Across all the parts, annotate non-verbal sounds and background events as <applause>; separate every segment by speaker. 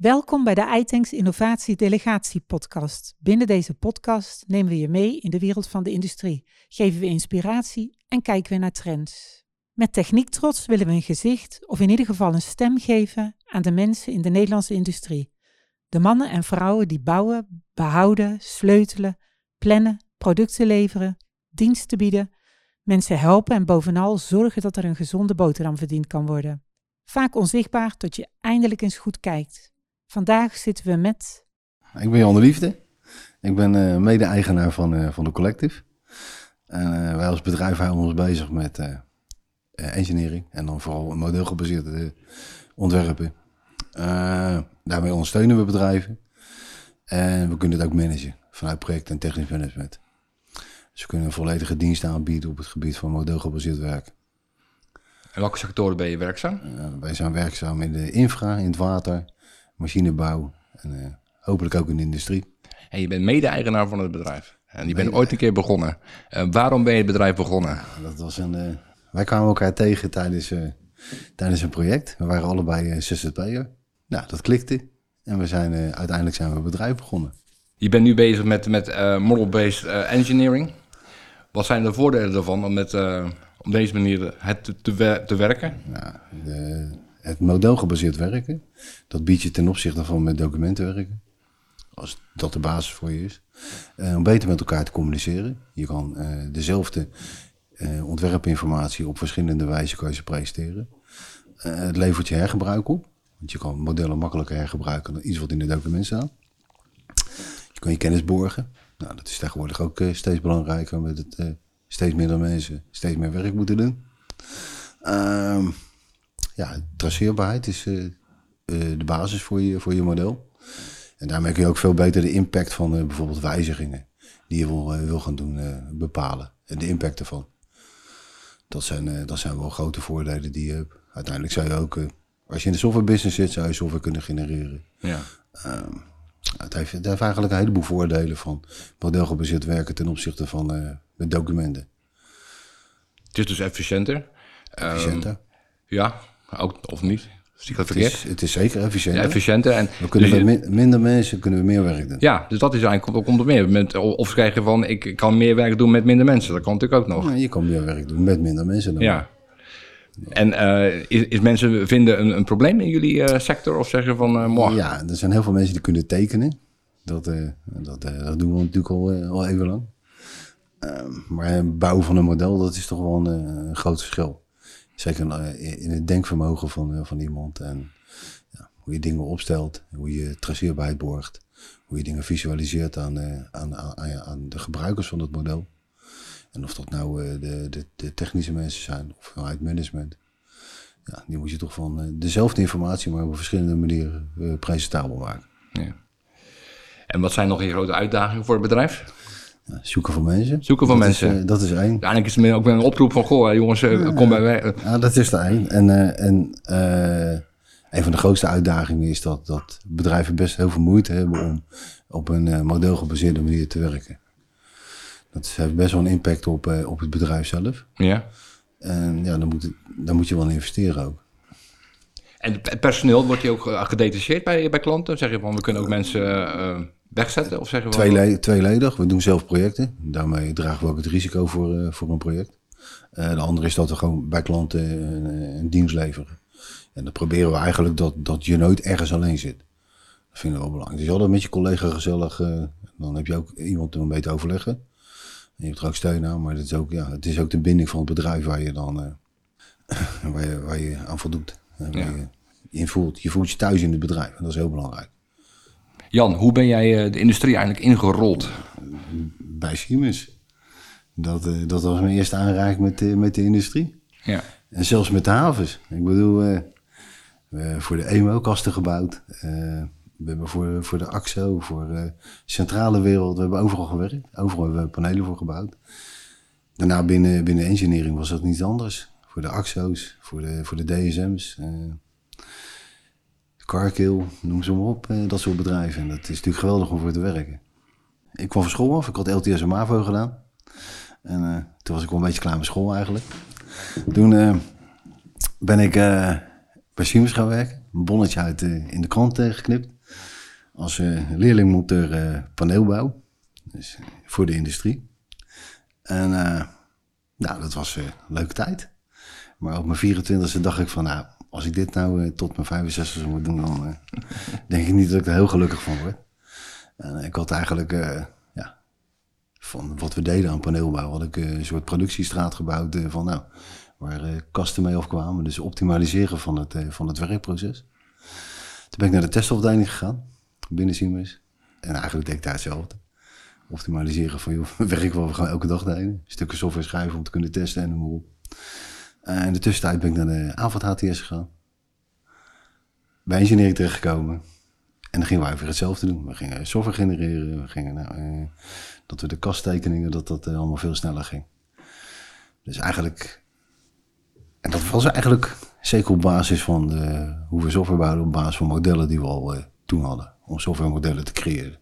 Speaker 1: Welkom bij de iTanks Innovatie Delegatie podcast. Binnen deze podcast nemen we je mee in de wereld van de industrie, geven we inspiratie en kijken we naar trends. Met techniek trots willen we een gezicht of in ieder geval een stem geven aan de mensen in de Nederlandse industrie. De mannen en vrouwen die bouwen, behouden, sleutelen, plannen, producten leveren, diensten bieden, mensen helpen en bovenal zorgen dat er een gezonde boterham verdiend kan worden. Vaak onzichtbaar tot je eindelijk eens goed kijkt. Vandaag zitten we met.
Speaker 2: Ik ben Jan de Liefde. Ik ben uh, mede-eigenaar van, uh, van de Collective. En uh, wij als bedrijf houden ons bezig met engineering en dan vooral modelgebaseerde ontwerpen. daarmee ondersteunen we bedrijven. En we kunnen het ook managen vanuit project en technisch management. Dus we kunnen een volledige dienst aanbieden op het gebied van modelgebaseerd werk.
Speaker 3: In welke sectoren ben je werkzaam?
Speaker 2: wij zijn werkzaam in de infra, in het water, machinebouw en uh, hopelijk ook in de industrie.
Speaker 3: En je bent mede-eigenaar van het bedrijf. En je bent ooit een keer begonnen. Uh, waarom ben je het bedrijf begonnen?
Speaker 2: Dat was een, uh, wij kwamen elkaar tegen tijdens, tijdens een project. We waren allebei ZZP'er. Nou, dat klikte. En we zijn, uiteindelijk zijn we een bedrijf begonnen.
Speaker 3: Je bent nu bezig met, met model-based engineering. Wat zijn de voordelen daarvan om, met, om deze manier het te, te, te werken?
Speaker 2: Nou, de, het modelgebaseerd werken, dat biedt je ten opzichte van met documenten werken. Als dat de basis voor je is. Uh, om beter met elkaar te communiceren. Je kan uh, dezelfde uh, ontwerpinformatie op verschillende wijzen kan presenteren. het levert je hergebruik op. Want je kan modellen makkelijker hergebruiken dan iets wat in het document staat. Je kan je kennis borgen. Nou, dat is tegenwoordig ook steeds belangrijker met het steeds minder mensen steeds meer werk moeten doen. Ehm, ja, traceerbaarheid is uh, uh, de basis voor je, voor je model. En daarmee kun je ook veel beter de impact van uh, bijvoorbeeld wijzigingen die je wil, wil gaan doen bepalen. En de impact ervan. Dat zijn, dat zijn wel grote voordelen die je hebt. Uiteindelijk zou je ook, als je in de software business zit, zou je software kunnen genereren. Ja. Um, het, heeft, het heeft eigenlijk een heleboel voordelen van modelgebaseerd werken ten opzichte van de documenten.
Speaker 3: Het is dus efficiënter.
Speaker 2: Efficiënter.
Speaker 3: Um, ja, ook, of niet? Zie ik dat
Speaker 2: verkeerd? Het is, het is zeker efficiënter.
Speaker 3: Ja, efficiënter. En
Speaker 2: we kunnen dus met minder mensen kunnen we meer werk doen.
Speaker 3: Ja, dus dat is eigenlijk komt er meer. Met, of krijgen van, ik kan meer werk doen met minder mensen. Dat kan natuurlijk ook nog.
Speaker 2: Ja, je kan meer werk doen met minder mensen. Dan
Speaker 3: ja. En uh, is, is, mensen vinden een, een probleem in jullie uh, sector of zeggen van uh,
Speaker 2: Ja, er zijn heel veel mensen die kunnen tekenen. Dat, dat, dat doen we natuurlijk al, al even lang. Ehm, maar bouwen van een model, dat is toch wel een groot verschil. Zeker eh, in het denkvermogen van, eh, van iemand. En ja, hoe je dingen opstelt, hoe je traceerbaarheid borgt. Hoe je dingen visualiseert aan, eh, aan, aan, aan de gebruikers van het model. En of dat nou de, de, de technische mensen zijn of vanuit management. Ja, die moet je toch van dezelfde informatie, maar op verschillende manieren presentabel maken. Ja.
Speaker 3: En wat zijn nog je grote uitdagingen voor het bedrijf?
Speaker 2: Zoeken van mensen.
Speaker 3: Zoeken van
Speaker 2: dat
Speaker 3: mensen.
Speaker 2: Is, uh, dat is één.
Speaker 3: Ja, eigenlijk is het ook weer een oproep van, goh, jongens, uh, kom bij mij.
Speaker 2: Ja, dat is er één. En, uh, en een van de grootste uitdagingen is dat, dat bedrijven best heel veel moeite hebben om op een modelgebaseerde manier te werken. Dat heeft best wel een impact op, op het bedrijf zelf.
Speaker 3: Ja.
Speaker 2: En ja, dan moet, dan moet je wel investeren ook.
Speaker 3: En personeel, wordt je ook gedetacheerd bij, bij klanten? Zeg je van, we kunnen ook mensen wegzetten? Of zeggen we
Speaker 2: Tweele tweeledig. We doen zelf projecten. Daarmee dragen we ook het risico voor, uh, voor een project. Uh, de andere is dat we gewoon bij klanten een, een, dienst leveren. En dan proberen we eigenlijk dat, dat je nooit ergens alleen zit. Dat vinden we wel belangrijk. Dus altijd met je collega gezellig. Uh, dan heb je ook iemand om mee te overleggen. En je hebt er ook steun aan. Maar het is ook, ja, het is ook de binding van het bedrijf waar je dan <laughs> waar je, waar je aan voldoet. Ja. Je, je, voelt, je voelt je thuis in het bedrijf. En dat is heel belangrijk.
Speaker 3: Jan, hoe ben jij eh, de industrie eigenlijk ingerold?
Speaker 2: Bij Siemens. Dat, uh, dat was mijn eerste aanraking met, uh, met de industrie.
Speaker 3: Ja.
Speaker 2: En zelfs met de havens. Ik bedoel, uh, we hebben voor de EMO kasten gebouwd. we hebben voor, voor de AXO, voor de centrale wereld, we hebben overal gewerkt. Overal hebben we panelen voor gebouwd. Daarna binnen, binnen engineering was dat niet anders. Voor de AXO's, voor de, voor de DSM's. Cargill, noem ze maar op, eh, dat soort bedrijven. En dat is natuurlijk geweldig om voor te werken. Ik kwam van school af, ik had LTS en MAVO gedaan. En uh, toen was ik wel een beetje klaar met school eigenlijk. Toen uh, ben ik bij Siemens gaan werken. een bonnetje uit in de krant geknipt. Als leerlingmonteur paneelbouw. Dus voor de industrie. En nou, dat was een leuke tijd. Maar op mijn 24e dacht ik van, nou, als ik dit nou tot mijn 65e moet doen, dan denk ik niet dat ik er heel gelukkig van word. En ik had eigenlijk van wat we deden aan paneelbouw, had ik eh, een soort productiestraat gebouwd eh, van nou, waar eh, kasten mee afkwamen. Dus optimaliseren van het, van het werkproces. Toen ben ik naar de testafdeling gegaan, binnen Siemens. En eigenlijk deed ik daar hetzelfde. Optimaliseren van, joh, <laughs> werk wat we gaan elke dag deden. Stukken software schrijven om te kunnen testen en noem op. En in de tussentijd ben ik naar de avond HTS gegaan. Bij engineering terechtgekomen. En dan gingen wij weer hetzelfde doen. We gingen software genereren. We gingen nou, dat we de kasttekeningen, dat dat eh, allemaal veel sneller ging. Dus eigenlijk, en dat was eigenlijk zeker op basis van de, hoe we software bouwden, op basis van modellen die we al toen hadden, om softwaremodellen te creëren.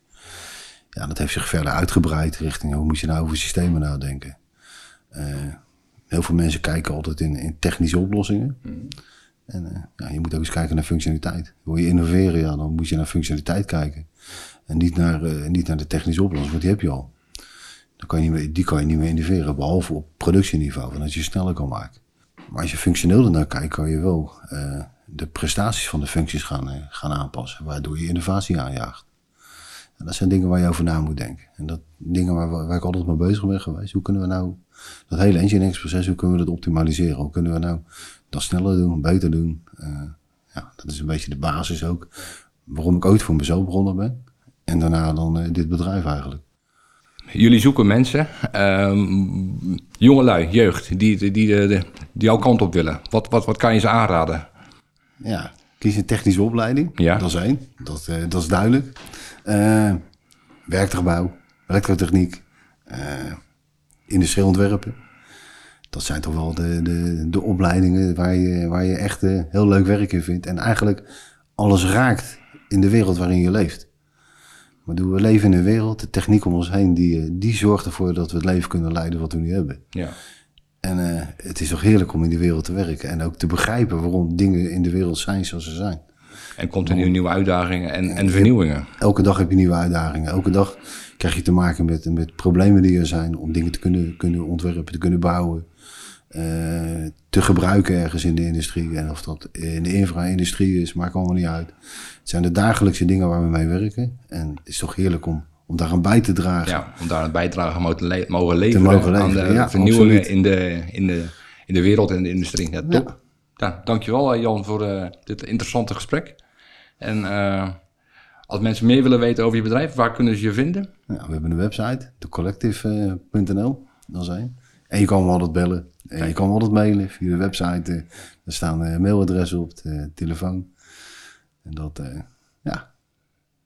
Speaker 2: Ja, dat heeft zich verder uitgebreid richting hoe moet je nou over systemen nadenken. Uh, heel veel mensen kijken altijd in, in technische oplossingen. Mm. En ja, je moet ook eens kijken naar functionaliteit. Wil je innoveren, ja, dan moet je naar functionaliteit kijken. En niet naar, niet naar de technische oplossing, want die heb je al. Dan kan je niet meer, die kan je niet meer innoveren, behalve op productieniveau, van dat je sneller kan maken. Maar als je functioneel ernaar kijkt, kan je wel uh, de prestaties van de functies gaan, uh, gaan aanpassen, waardoor je innovatie aanjaagt. En dat zijn dingen waar je over na moet denken. En dat dingen waar, waar ik altijd mee bezig ben geweest. Hoe kunnen we nou dat hele engineeringsproces, hoe kunnen we dat optimaliseren? Hoe kunnen we nou dat sneller doen, beter doen? Uh, ja, dat is een beetje de basis ook waarom ik ooit voor mezelf begonnen ben. En daarna dan dit bedrijf eigenlijk.
Speaker 3: Jullie zoeken mensen, um, jongelui, jeugd, die, die, die, die, jouw kant op willen. Wat, wat, wat kan je ze aanraden?
Speaker 2: Ja, kies een technische opleiding. Ja. Dat is één, dat, uh, dat is duidelijk. Uh, werktuigbouw, elektrotechniek, uh, industrieel ontwerpen. Dat zijn toch wel de, de, de opleidingen waar je, waar je echt heel leuk werk in vindt. En eigenlijk alles raakt in de wereld waarin je leeft. Maar doen we leven in een wereld, de techniek om ons heen, die, eh, die zorgt ervoor dat we het leven kunnen leiden wat we nu hebben. Ja. En uh, het is toch heerlijk om in die wereld te werken en ook te begrijpen waarom dingen in de wereld zijn zoals ze zijn.
Speaker 3: En continu nieuwe uitdagingen en, en vernieuwingen.
Speaker 2: Elke dag heb je nieuwe uitdagingen. Elke dag krijg je te maken met, met problemen die er zijn om dingen te kunnen, kunnen ontwerpen, te kunnen bouwen. Uh, te gebruiken ergens in de industrie. En of dat in de infra-industrie is, maakt allemaal niet uit. Het zijn de dagelijkse dingen waar we mee werken. En het is toch heerlijk om, om daar aan bij te dragen.
Speaker 3: Ja, om daar een bijdrage mogen, le mogen leveren, mogen leveren aan de vernieuwingen in de, in, de, in de wereld en de industrie. Ja, top. Ja. Ja, dankjewel eh, Jan voor uh, dit interessante gesprek. En uh, als mensen meer willen weten over je bedrijf, waar kunnen ze je vinden?
Speaker 2: Ja, we hebben een website, thecollective.nl, dat is één. En je kan me altijd bellen. En je kan me altijd mailen via de website. er staan mailadressen op, de telefoon. En dat, ja,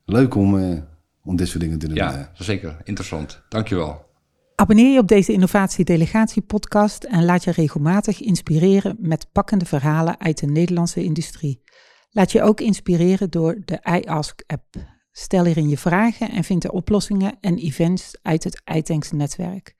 Speaker 2: leuk om, om dit soort dingen te doen.
Speaker 3: Ja, uh. zeker. Interessant. Dankjewel.
Speaker 1: Abonneer je op deze Innovatie Delegatie podcast en laat je regelmatig inspireren met pakkende verhalen uit de Nederlandse industrie. Laat je ook inspireren door de iAsk app. Stel hierin je vragen en vind de oplossingen en events uit het iTanks netwerk.